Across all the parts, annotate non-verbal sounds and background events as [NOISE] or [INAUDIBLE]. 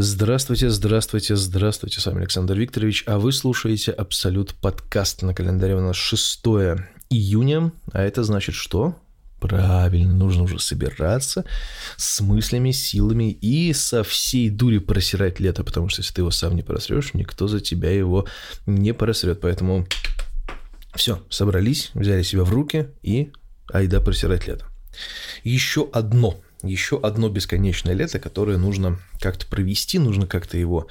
Здравствуйте, здравствуйте, здравствуйте, с вами Александр Викторович, а вы слушаете Абсолют подкаст. На календаре у нас 6 июня, а это значит что? Правильно, нужно уже собираться с мыслями, силами и со всей дури просирать лето, потому что если ты его сам не просрешь, никто за тебя его не просрет. Поэтому все, собрались, взяли себя в руки и айда просирать лето. Еще одно еще одно бесконечное лето, которое нужно как-то провести, нужно как-то его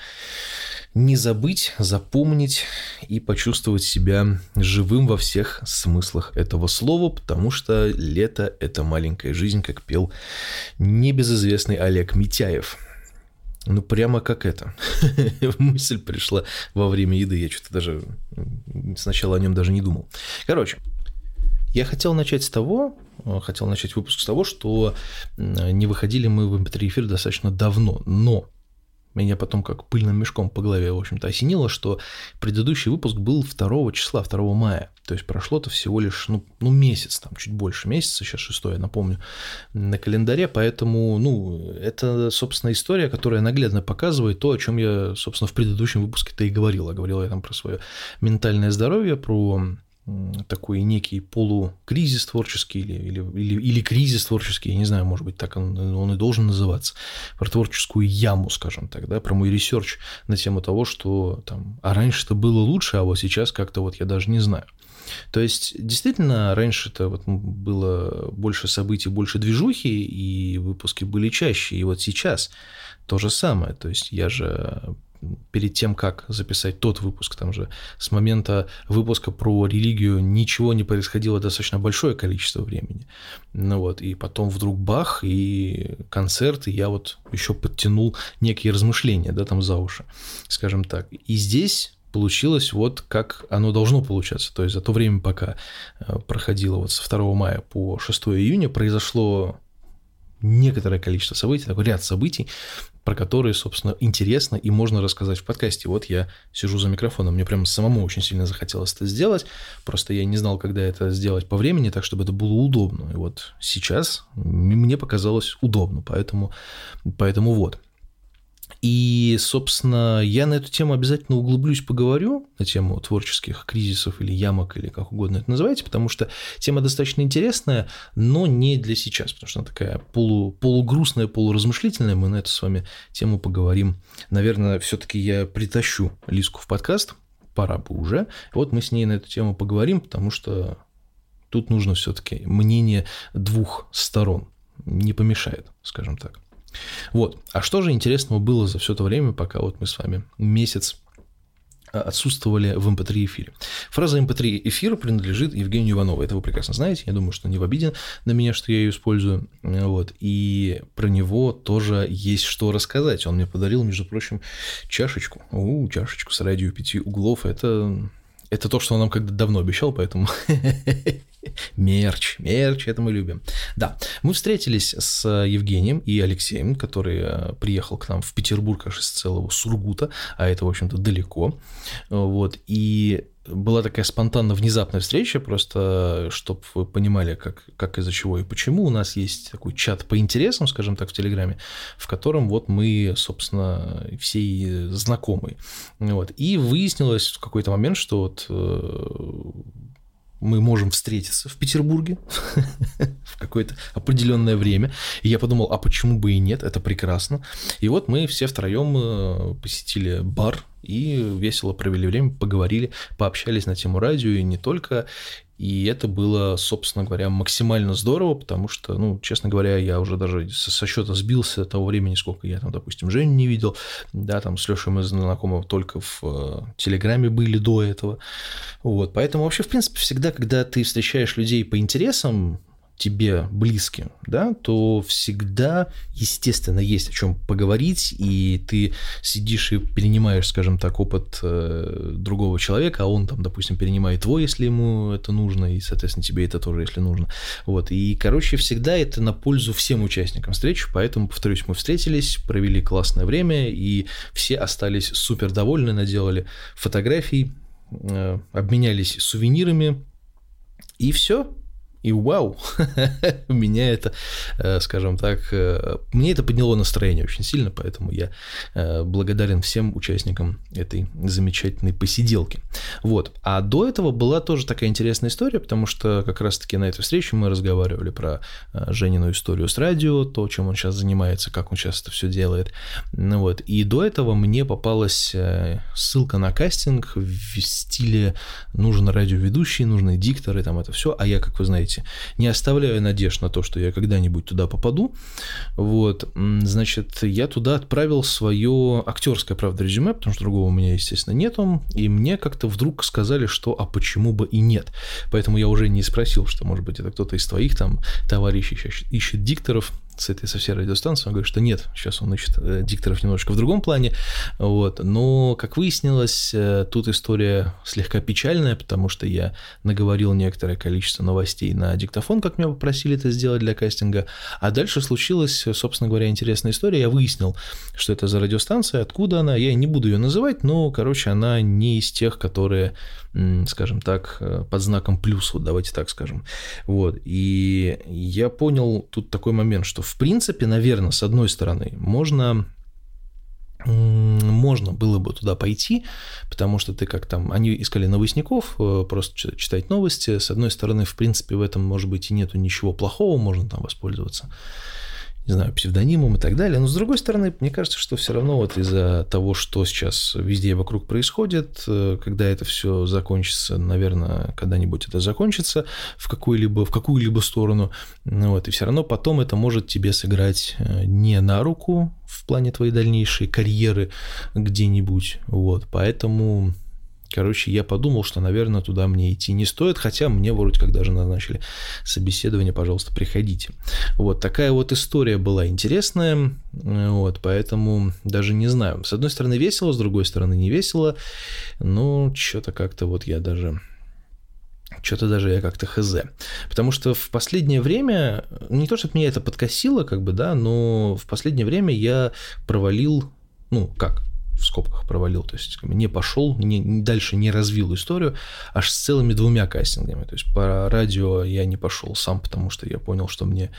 не забыть, запомнить и почувствовать себя живым во всех смыслах этого слова, потому что лето – это маленькая жизнь, как пел небезызвестный Олег Митяев. Ну, прямо как это. [LAUGHS] Мысль пришла во время еды. Я что-то даже сначала о нем даже не думал. Короче, я хотел начать с того, хотел начать выпуск с того, что не выходили мы в mp эфир достаточно давно, но меня потом как пыльным мешком по голове, в общем-то, осенило, что предыдущий выпуск был 2 числа, 2 мая. То есть прошло-то всего лишь, ну, ну, месяц, там, чуть больше месяца, сейчас 6, я напомню, на календаре, поэтому, ну, это, собственно, история, которая наглядно показывает то, о чем я, собственно, в предыдущем выпуске-то и говорил. А говорил я там про свое ментальное здоровье, про такой некий полукризис творческий или, или, или, или кризис творческий, я не знаю, может быть, так он, он и должен называться, про творческую яму, скажем так, да, про мой research на тему того, что там, а раньше-то было лучше, а вот сейчас как-то вот я даже не знаю. То есть, действительно, раньше-то вот было больше событий, больше движухи, и выпуски были чаще, и вот сейчас то же самое. То есть, я же перед тем, как записать тот выпуск, там же с момента выпуска про религию ничего не происходило достаточно большое количество времени. Ну вот, и потом вдруг бах, и концерт, и я вот еще подтянул некие размышления, да, там за уши, скажем так. И здесь получилось вот как оно должно получаться. То есть за то время, пока э, проходило вот с 2 мая по 6 июня, произошло некоторое количество событий, такой ряд событий, про которые, собственно, интересно и можно рассказать в подкасте. Вот я сижу за микрофоном, мне прям самому очень сильно захотелось это сделать, просто я не знал, когда это сделать по времени, так, чтобы это было удобно. И вот сейчас мне показалось удобно, поэтому, поэтому вот. И, собственно, я на эту тему обязательно углублюсь, поговорю, на тему творческих кризисов или ямок, или как угодно это называйте, потому что тема достаточно интересная, но не для сейчас, потому что она такая полу, полугрустная, полуразмышлительная, мы на эту с вами тему поговорим. Наверное, все таки я притащу Лиску в подкаст, пора бы уже. Вот мы с ней на эту тему поговорим, потому что тут нужно все таки мнение двух сторон, не помешает, скажем так. Вот. А что же интересного было за все это время, пока вот мы с вами месяц а, отсутствовали в MP3 эм эфире. Фраза MP3 эм эфира принадлежит Евгению Иванову. Это вы прекрасно знаете. Я думаю, что не в обиде на меня, что я ее использую. Вот. И про него тоже есть что рассказать. Он мне подарил, между прочим, чашечку. У, чашечку с радио пяти углов. Это это то, что он нам когда-то давно обещал, поэтому [LAUGHS] мерч, мерч, это мы любим. Да, мы встретились с Евгением и Алексеем, который э, приехал к нам в Петербург аж из целого Сургута, а это, в общем-то, далеко. Вот, и была такая спонтанно внезапная встреча, просто чтобы вы понимали, как, как из-за чего и почему. У нас есть такой чат по интересам, скажем так, в Телеграме, в котором вот мы, собственно, все и знакомы. Вот. И выяснилось в какой-то момент, что вот э, мы можем встретиться в Петербурге [LAUGHS] в какое-то определенное время. И я подумал, а почему бы и нет, это прекрасно. И вот мы все втроем э, посетили бар и весело провели время, поговорили, пообщались на тему радио и не только. И это было, собственно говоря, максимально здорово, потому что, ну, честно говоря, я уже даже со счета сбился того времени, сколько я там, допустим, Женю не видел, да, там с Лешей мы знакомы только в э, Телеграме были до этого, вот, поэтому вообще, в принципе, всегда, когда ты встречаешь людей по интересам, тебе близким, да, то всегда, естественно, есть о чем поговорить, и ты сидишь и перенимаешь, скажем так, опыт э, другого человека, а он там, допустим, перенимает твой, если ему это нужно, и, соответственно, тебе это тоже, если нужно. Вот, и, короче, всегда это на пользу всем участникам встречи, поэтому, повторюсь, мы встретились, провели классное время, и все остались супер довольны, наделали фотографий, э, обменялись сувенирами, и все, и вау, [LAUGHS] меня это, э, скажем так, э, мне это подняло настроение очень сильно, поэтому я э, благодарен всем участникам этой замечательной посиделки. Вот. А до этого была тоже такая интересная история, потому что как раз-таки на этой встрече мы разговаривали про Женину историю с радио, то, чем он сейчас занимается, как он сейчас это все делает. Ну вот. И до этого мне попалась ссылка на кастинг в стиле нужен радиоведущий, нужны дикторы, там это все, а я, как вы знаете, знаете, не оставляю надежд на то, что я когда-нибудь туда попаду. Вот, значит, я туда отправил свое актерское, правда, резюме, потому что другого у меня, естественно, нету, и мне как-то вдруг сказали, что а почему бы и нет. Поэтому я уже не спросил, что, может быть, это кто-то из твоих там товарищей ищет дикторов, с этой со всей радиостанции, он говорит, что нет, сейчас он ищет э, дикторов немножечко в другом плане, вот, но, как выяснилось, э, тут история слегка печальная, потому что я наговорил некоторое количество новостей на диктофон, как меня попросили это сделать для кастинга, а дальше случилась, собственно говоря, интересная история, я выяснил, что это за радиостанция, откуда она, я не буду ее называть, но, короче, она не из тех, которые скажем так, э, под знаком плюс, вот давайте так скажем. Вот. И я понял тут такой момент, что в принципе, наверное, с одной стороны, можно можно было бы туда пойти, потому что ты как там, они искали новостников, э, просто читать новости. С одной стороны, в принципе, в этом, может быть, и нету ничего плохого, можно там воспользоваться не знаю, псевдонимом и так далее. Но с другой стороны, мне кажется, что все равно вот из-за того, что сейчас везде вокруг происходит, э, когда это все закончится, наверное, когда-нибудь это закончится в какую-либо, в какую-либо сторону, ну вот, и все равно потом это может тебе сыграть э, не на руку в плане твоей дальнейшей карьеры где-нибудь, вот, поэтому Короче, я подумал, что, наверное, туда мне идти не стоит, хотя мне вроде как даже назначили собеседование, пожалуйста, приходите. Вот такая вот история была интересная, вот, поэтому даже не знаю. С одной стороны весело, с другой стороны не весело, но что-то как-то вот я даже что-то даже я как-то хз. Потому что в последнее время, не то, чтобы меня это подкосило, как бы, да, но в последнее время я провалил, ну, как, в скобках провалил, то есть не пошел, не, дальше не развил историю, аж с целыми двумя кастингами. То есть по радио я не пошел сам, потому что я понял, что мне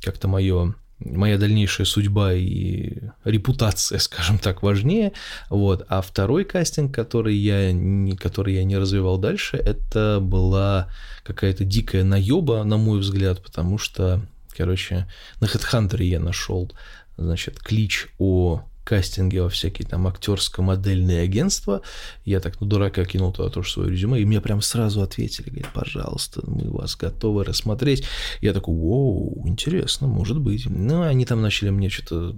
как-то мое моя дальнейшая судьба и репутация, [LAUGHS] скажем так, важнее. Вот. А второй кастинг, который я, не, который я не развивал дальше, это была какая-то дикая наеба, на мой взгляд, потому что, короче, на HeadHunter я нашел, значит, клич о кастинге во всякие там актерско-модельные агентства. Я так, ну, дурака кинул туда тоже свое резюме, и мне прям сразу ответили, говорят, пожалуйста, мы вас готовы рассмотреть. Я такой, воу, интересно, может быть. Ну, они там начали мне что-то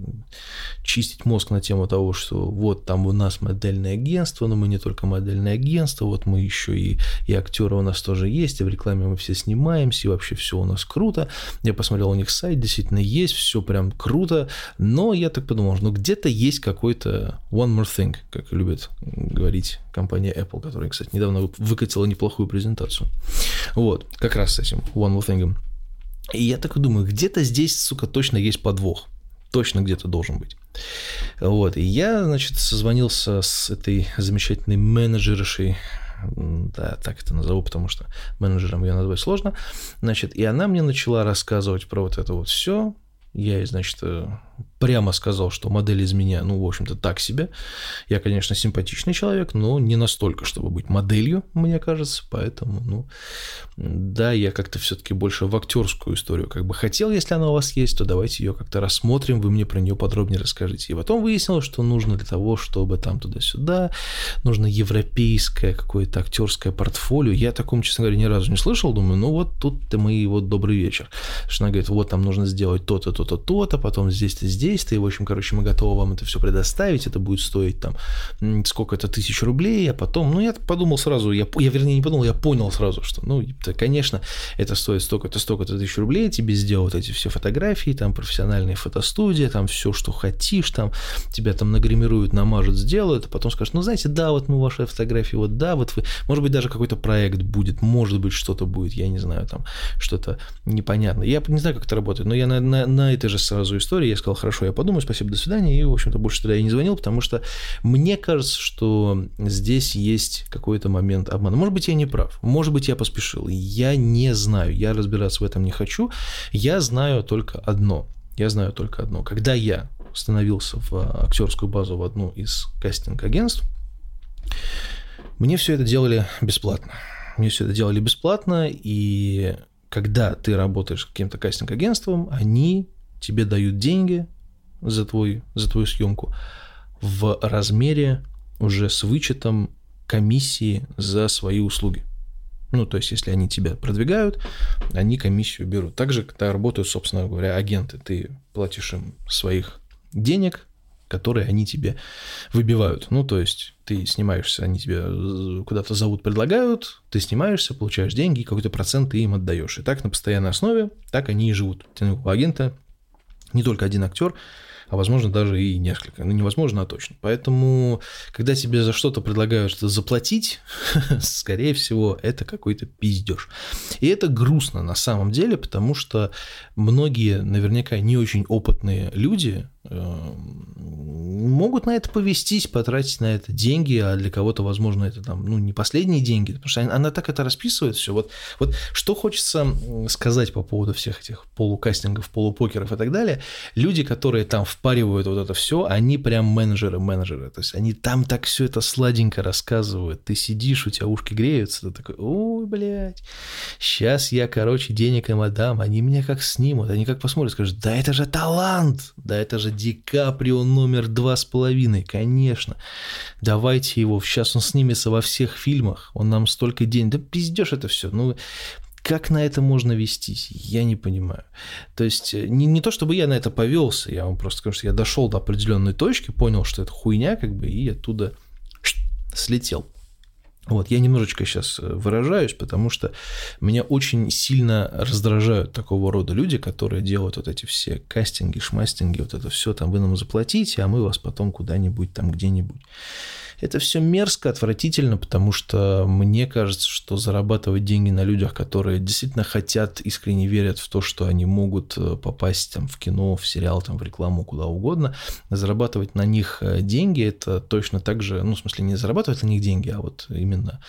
чистить мозг на тему того, что вот там у нас модельное агентство, но мы не только модельное агентство, вот мы еще и, и актеры у нас тоже есть, и в рекламе мы все снимаемся, и вообще все у нас круто. Я посмотрел у них сайт, действительно есть, все прям круто, но я так подумал, ну где-то есть какой-то one more thing, как любит говорить компания Apple, которая, кстати, недавно выкатила неплохую презентацию. Вот, как раз с этим one more thing. И я так думаю, где-то здесь, сука, точно есть подвох. Точно где-то должен быть. Вот, и я, значит, созвонился с этой замечательной менеджершей, да, так это назову, потому что менеджером ее назвать сложно, значит, и она мне начала рассказывать про вот это вот все, я ей, значит, э, прямо сказал, что модель из меня, ну, в общем-то, так себе. Я, конечно, симпатичный человек, но не настолько, чтобы быть моделью, мне кажется. Поэтому, ну, да, я как-то все-таки больше в актерскую историю как бы хотел, если она у вас есть, то давайте ее как-то рассмотрим, вы мне про нее подробнее расскажите. И потом выяснилось, что нужно для того, чтобы там туда-сюда, нужно европейское какое-то актерское портфолио. Я о таком, честно говоря, ни разу не слышал. Думаю, ну вот тут-то мы вот добрый вечер. Что она говорит, вот там нужно сделать то-то, то-то, то-то, потом здесь-то, здесь действий. В общем, короче, мы готовы вам это все предоставить. Это будет стоить там сколько-то тысяч рублей. А потом, ну, я подумал сразу, я, я вернее, не подумал, я понял сразу, что, ну, это, конечно, это стоит столько-то, столько-то тысяч рублей. Тебе сделают эти все фотографии, там, профессиональные фотостудия, там, все, что хотишь, там, тебя там нагримируют, намажут, сделают, а потом скажут, ну, знаете, да, вот мы ваши фотографии, вот да, вот вы, может быть, даже какой-то проект будет, может быть, что-то будет, я не знаю, там, что-то непонятно. Я не знаю, как это работает, но я на, на, на этой же сразу истории, я сказал, хорошо, хорошо, я подумаю, спасибо, до свидания, и, в общем-то, больше тогда я не звонил, потому что мне кажется, что здесь есть какой-то момент обмана. Может быть, я не прав, может быть, я поспешил, я не знаю, я разбираться в этом не хочу, я знаю только одно, я знаю только одно. Когда я становился в актерскую базу в одну из кастинг-агентств, мне все это делали бесплатно. Мне все это делали бесплатно, и когда ты работаешь с каким-то кастинг-агентством, они тебе дают деньги за, твой, за твою съемку в размере уже с вычетом комиссии за свои услуги. Ну, то есть, если они тебя продвигают, они комиссию берут. Также, когда работают, собственно говоря, агенты, ты платишь им своих денег, которые они тебе выбивают. Ну, то есть ты снимаешься, они тебе куда-то зовут, предлагают, ты снимаешься, получаешь деньги, какой-то процент ты им отдаешь. И так на постоянной основе, так они и живут. У агента не только один актер, а возможно даже и несколько. Ну, невозможно, а точно. Поэтому, когда тебе за что-то предлагают что заплатить, [LAUGHS] скорее всего, это какой-то пиздеж. И это грустно на самом деле, потому что многие, наверняка, не очень опытные люди, могут на это повестись, потратить на это деньги, а для кого-то, возможно, это там, ну, не последние деньги, потому что она так это расписывает все. Вот, вот что хочется сказать по поводу всех этих полукастингов, полупокеров и так далее. Люди, которые там впаривают вот это все, они прям менеджеры-менеджеры. То есть они там так все это сладенько рассказывают. Ты сидишь, у тебя ушки греются, ты такой, ой, блядь, сейчас я, короче, денег им отдам, они меня как снимут, они как посмотрят, скажут, да это же талант, да это же Ди Каприо номер два с половиной, конечно. Давайте его, сейчас он снимется во всех фильмах, он нам столько денег. Да пиздешь это все. Ну, как на это можно вестись? Я не понимаю. То есть э, не, не то, чтобы я на это повелся, я вам просто скажу, что я дошел до определенной точки, понял, что это хуйня, как бы, и оттуда слетел. Вот, я немножечко сейчас э, выражаюсь, потому что меня очень сильно раздражают такого рода люди, которые делают вот эти все кастинги, шмастинги, вот это все, там вы нам заплатите, а мы вас потом куда-нибудь там где-нибудь. Это все мерзко, отвратительно, потому что мне кажется, что зарабатывать деньги на людях, которые действительно хотят, искренне верят в то, что они могут э, попасть там, в кино, в сериал, там, в рекламу, куда угодно, зарабатывать на них э, деньги, это точно так же, ну, в смысле, не зарабатывать на них деньги, а вот именно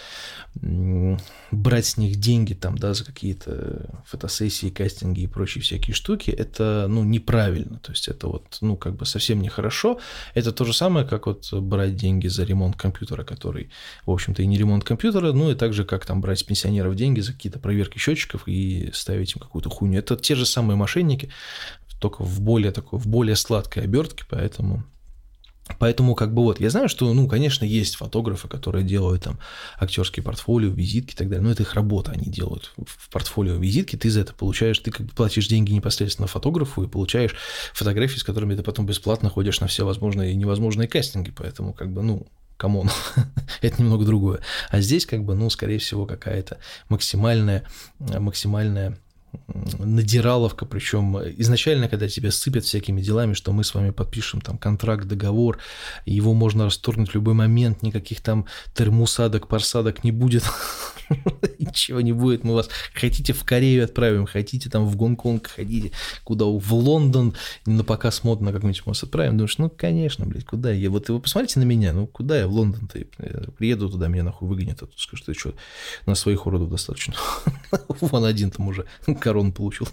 брать с них деньги там, да, за какие-то фотосессии, кастинги и прочие всякие штуки, это, ну, неправильно, то есть это вот, ну, как бы совсем нехорошо. Это то же самое, как вот брать деньги за ремонт компьютера, который, в общем-то, и не ремонт компьютера, ну, и также как там брать с пенсионеров деньги за какие-то проверки счетчиков и ставить им какую-то хуйню. Это те же самые мошенники, только в более такой, в более сладкой обертке, поэтому Поэтому как бы вот, я знаю, что, ну, конечно, есть фотографы, которые делают там актерские портфолио, визитки и так далее, но это их работа, они делают в портфолио визитки, ты за это получаешь, ты как бы платишь деньги непосредственно фотографу и получаешь фотографии, с которыми ты потом бесплатно ходишь на все возможные и невозможные кастинги, поэтому как бы, ну, come on, [LAUGHS] это немного другое. А здесь как бы, ну, скорее всего, какая-то максимальная, максимальная надираловка, причем изначально, когда тебя сыпят всякими делами, что мы с вами подпишем там контракт, договор, его можно расторгнуть в любой момент, никаких там термусадок, парсадок не будет, [LAUGHS] ничего не будет, мы вас хотите в Корею отправим, хотите там в Гонконг, хотите куда, в Лондон, на показ модно как-нибудь вас отправим, думаешь, ну, конечно, блядь, куда я, вот вы посмотрите на меня, ну, куда я в Лондон-то, приеду туда, меня нахуй выгонят, а скажут, что, на своих уродов достаточно, [LAUGHS] вон один там уже корону получил.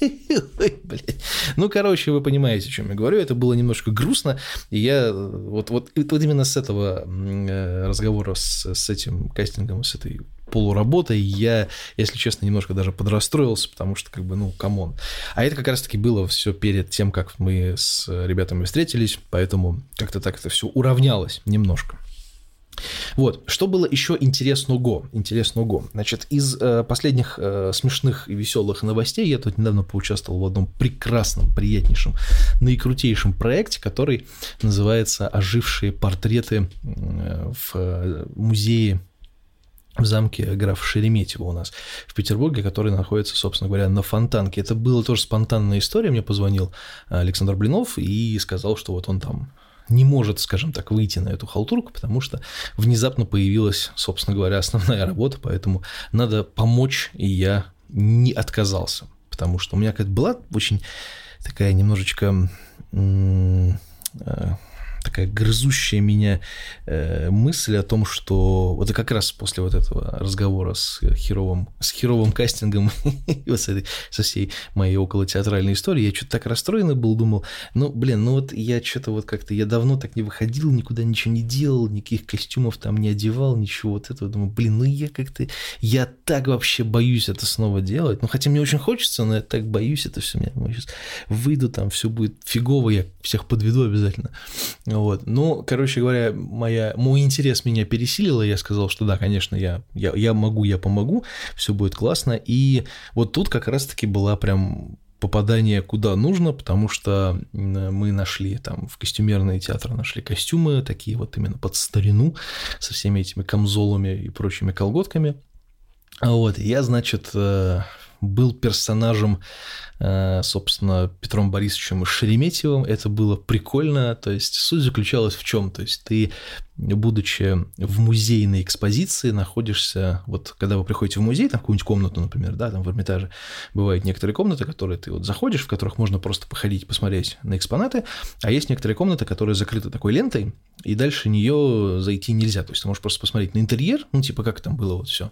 Ой, блядь. Ну, короче, вы понимаете, о чем я говорю. Это было немножко грустно. И я вот, вот, вот именно с этого э, разговора с, с этим кастингом, с этой полуработой, я, если честно, немножко даже подрастроился, потому что, как бы, ну, come on. А это как раз-таки было все перед тем, как мы с ребятами встретились, поэтому как-то так это все уравнялось немножко. Вот, что было еще интересного? Интересного. Значит, из э, последних э, смешных и веселых новостей я тут недавно поучаствовал в одном прекрасном, приятнейшем, наикрутейшем проекте, который называется «Ожившие портреты э, в э, музее в замке граф Шереметьево у нас в Петербурге, который находится, собственно говоря, на Фонтанке. Это была тоже спонтанная история. Мне позвонил Александр Блинов и сказал, что вот он там не может, скажем так, выйти на эту халтурку, потому что внезапно появилась, собственно говоря, основная работа, поэтому надо помочь, и я не отказался, потому что у меня как была очень такая немножечко такая грызущая меня э, мысль о том, что вот как раз после вот этого разговора с херовым, с херовым кастингом [LAUGHS] вот с этой, со всей моей около театральной истории, я что-то так расстроенный был, думал, ну, блин, ну вот я что-то вот как-то, я давно так не выходил, никуда ничего не делал, никаких костюмов там не одевал, ничего вот этого, думаю, блин, ну я как-то, я так вообще боюсь это снова делать, ну, хотя мне очень хочется, но я так боюсь это все, я сейчас выйду, там все будет фигово, я всех подведу обязательно, вот. Ну, короче говоря, моя, мой интерес меня пересилил, и я сказал, что да, конечно, я, я, я могу, я помогу, все будет классно. И вот тут как раз-таки была прям попадание куда нужно, потому что мы нашли там в костюмерный театр нашли костюмы такие вот именно под старину со всеми этими камзолами и прочими колготками. Вот, я, значит, э, был персонажем, э, собственно, Петром Борисовичем Шереметьевым. Это было прикольно. То есть суть заключалась в чем? То есть ты, будучи в музейной экспозиции, находишься, вот когда вы приходите в музей, там какую-нибудь комнату, например, да, там в Эрмитаже бывают некоторые комнаты, которые ты вот заходишь, в которых можно просто походить, посмотреть на экспонаты, а есть некоторые комнаты, которые закрыты такой лентой, и дальше нее зайти нельзя. То есть ты можешь просто посмотреть на интерьер, ну, типа, как там было вот все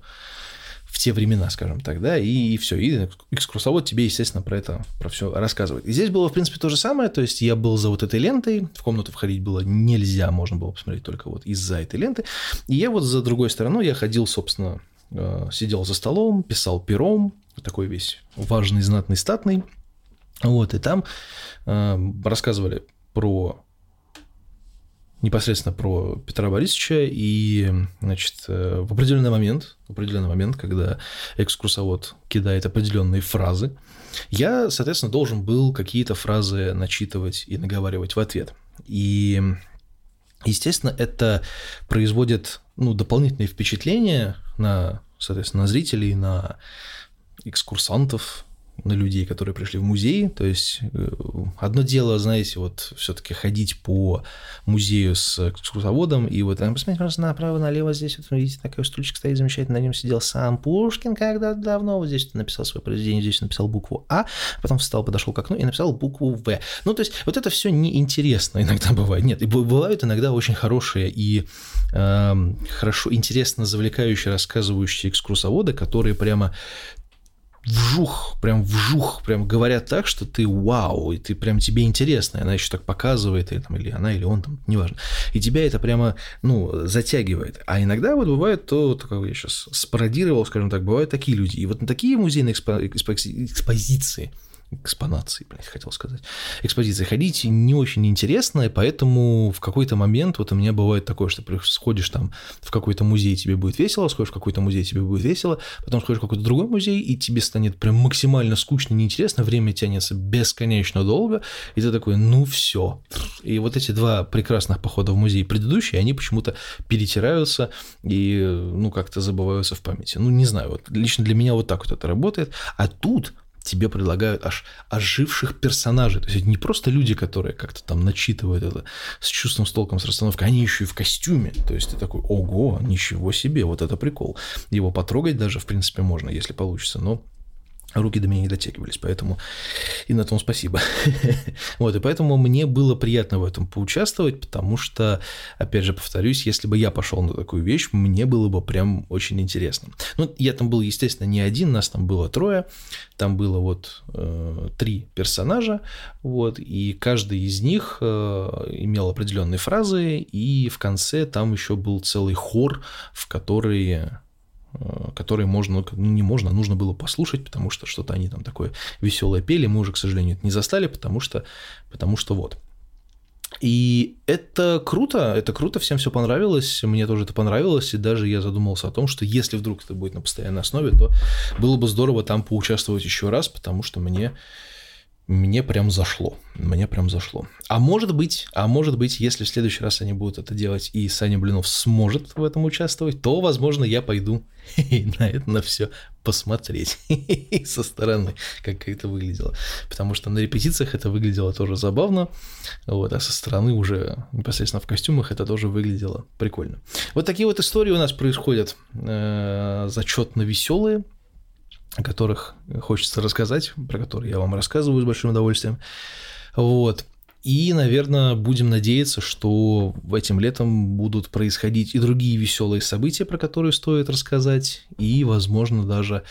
в те времена, скажем так, да, и, и все. И экскурсовод тебе, естественно, про это, про все рассказывает. И здесь было, в принципе, то же самое, то есть я был за вот этой лентой, в комнату входить было нельзя, можно было посмотреть только вот из-за этой ленты. И я вот за другой стороной, я ходил, собственно, э, сидел за столом, писал пером, такой весь важный, знатный, статный. Вот, и там э, рассказывали про непосредственно про Петра Борисовича, и, значит, э, в определенный момент, в определенный момент, когда экскурсовод кидает определенные фразы, я, соответственно, должен был какие-то фразы начитывать и наговаривать в ответ. И, естественно, это производит ну, дополнительные впечатления на, соответственно, на зрителей, на экскурсантов, на людей, которые пришли в музей. То есть э, одно дело, знаете, вот все-таки ходить по музею с экскурсоводом, и вот там, посмотрите, пожалуйста, направо, налево, здесь вот, видите, такой стульчик стоит замечательно, на нем сидел сам Пушкин когда-то давно, вот здесь написал свое произведение, здесь написал букву А, потом встал, подошел к окну и написал букву В. Ну, то есть вот это все неинтересно иногда [LAUGHS] бывает. Нет, и бывают иногда очень хорошие и э, хорошо, интересно завлекающие, рассказывающие экскурсоводы, которые прямо вжух, прям вжух, прям говорят так, что ты вау, и ты прям тебе интересно, и она еще так показывает, или, там, или она, или он, там, неважно. И тебя это прямо, ну, затягивает. А иногда вот бывает то, то как я сейчас спародировал, скажем так, бывают такие люди. И вот на такие музейные экспо- экспозиции, экспонации, блядь, хотел сказать, экспозиции ходить не очень интересно, и поэтому в какой-то момент вот у меня бывает такое, что сходишь там в какой-то музей, тебе будет весело, сходишь в какой-то музей, тебе будет весело, потом сходишь в какой-то другой музей, и тебе станет прям максимально скучно, неинтересно, время тянется бесконечно долго, и ты такой, ну все. И вот эти два прекрасных похода в музей предыдущие, они почему-то перетираются и, ну, как-то забываются в памяти. Ну, не знаю, вот лично для меня вот так вот это работает, а тут тебе предлагают аж оживших персонажей. То есть это не просто люди, которые как-то там начитывают это с чувством, с толком, с расстановкой, они еще и в костюме. То есть ты такой, ого, ничего себе, вот это прикол. Его потрогать даже, в принципе, можно, если получится, но руки до меня не дотягивались, поэтому и на том спасибо. [LAUGHS] вот, и поэтому мне было приятно в этом поучаствовать, потому что, опять же, повторюсь, если бы я пошел на такую вещь, мне было бы прям очень интересно. Ну, я там был, естественно, не один, нас там было трое, там было вот э, три персонажа, вот, и каждый из них э, имел определенные фразы, и в конце там еще был целый хор, в который которые можно, ну не можно, а нужно было послушать, потому что что-то они там такое веселое пели, мы уже, к сожалению, это не застали, потому что, потому что вот. И это круто, это круто, всем все понравилось, мне тоже это понравилось, и даже я задумался о том, что если вдруг это будет на постоянной основе, то было бы здорово там поучаствовать еще раз, потому что мне мне прям зашло. Мне прям зашло. А может быть, а может быть, если в следующий раз они будут это делать, и Саня Блинов сможет в этом участвовать, то, возможно, я пойду [LAUGHS] на это на все посмотреть [LAUGHS] со стороны, как это выглядело. Потому что на репетициях это выглядело тоже забавно, вот, а со стороны уже непосредственно в костюмах это тоже выглядело прикольно. Вот такие вот истории у нас происходят э, зачетно веселые, о которых хочется рассказать, про которые я вам рассказываю с большим удовольствием. Вот. И, наверное, будем надеяться, что этим летом будут происходить и другие веселые события, про которые стоит рассказать, и, возможно, даже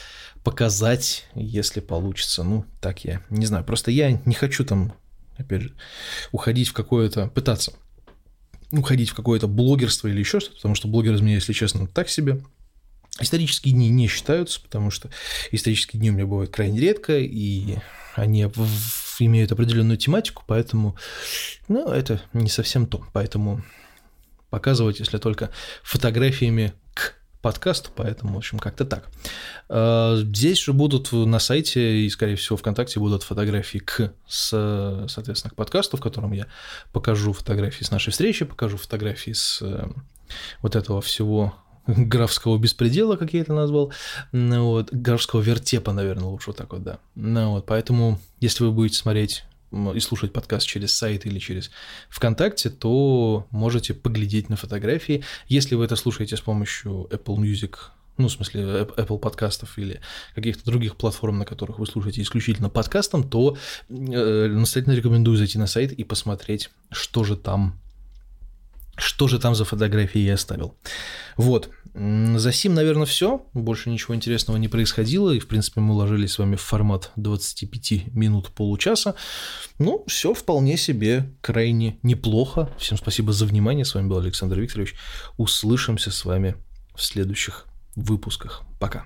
показать, если получится. Ну, так я не знаю. Просто я не хочу там, опять же, уходить в какое-то, пытаться уходить в какое-то блогерство или еще что-то, потому что блогер из меня, если честно, так себе. Исторические дни не считаются, потому что исторические дни у меня бывают крайне редко, и они имеют определенную тематику, поэтому, ну, это не совсем то. Поэтому показывать, если только фотографиями к подкасту, поэтому, в общем, как-то так. А, здесь же будут на сайте и, скорее всего, ВКонтакте будут фотографии к, соответственно, к подкасту, в котором я покажу фотографии с нашей встречи, покажу фотографии с э, вот этого всего графского беспредела, как я это назвал, вот, графского вертепа, наверное, лучше вот так вот, да. Ну, вот, поэтому, если вы будете смотреть и слушать подкаст через сайт или через ВКонтакте, то можете поглядеть на фотографии. Если вы это слушаете с помощью Apple Music, ну, в смысле, Apple подкастов или каких-то других платформ, на которых вы слушаете исключительно подкастом, то э, настоятельно рекомендую зайти на сайт и посмотреть, что же там что же там за фотографии я оставил. Вот. За сим, наверное, все. Больше ничего интересного не происходило. И, в принципе, мы уложились с вами в формат 25 минут получаса. Ну, все вполне себе крайне неплохо. Всем спасибо за внимание. С вами был Александр Викторович. Услышимся с вами в следующих выпусках. Пока.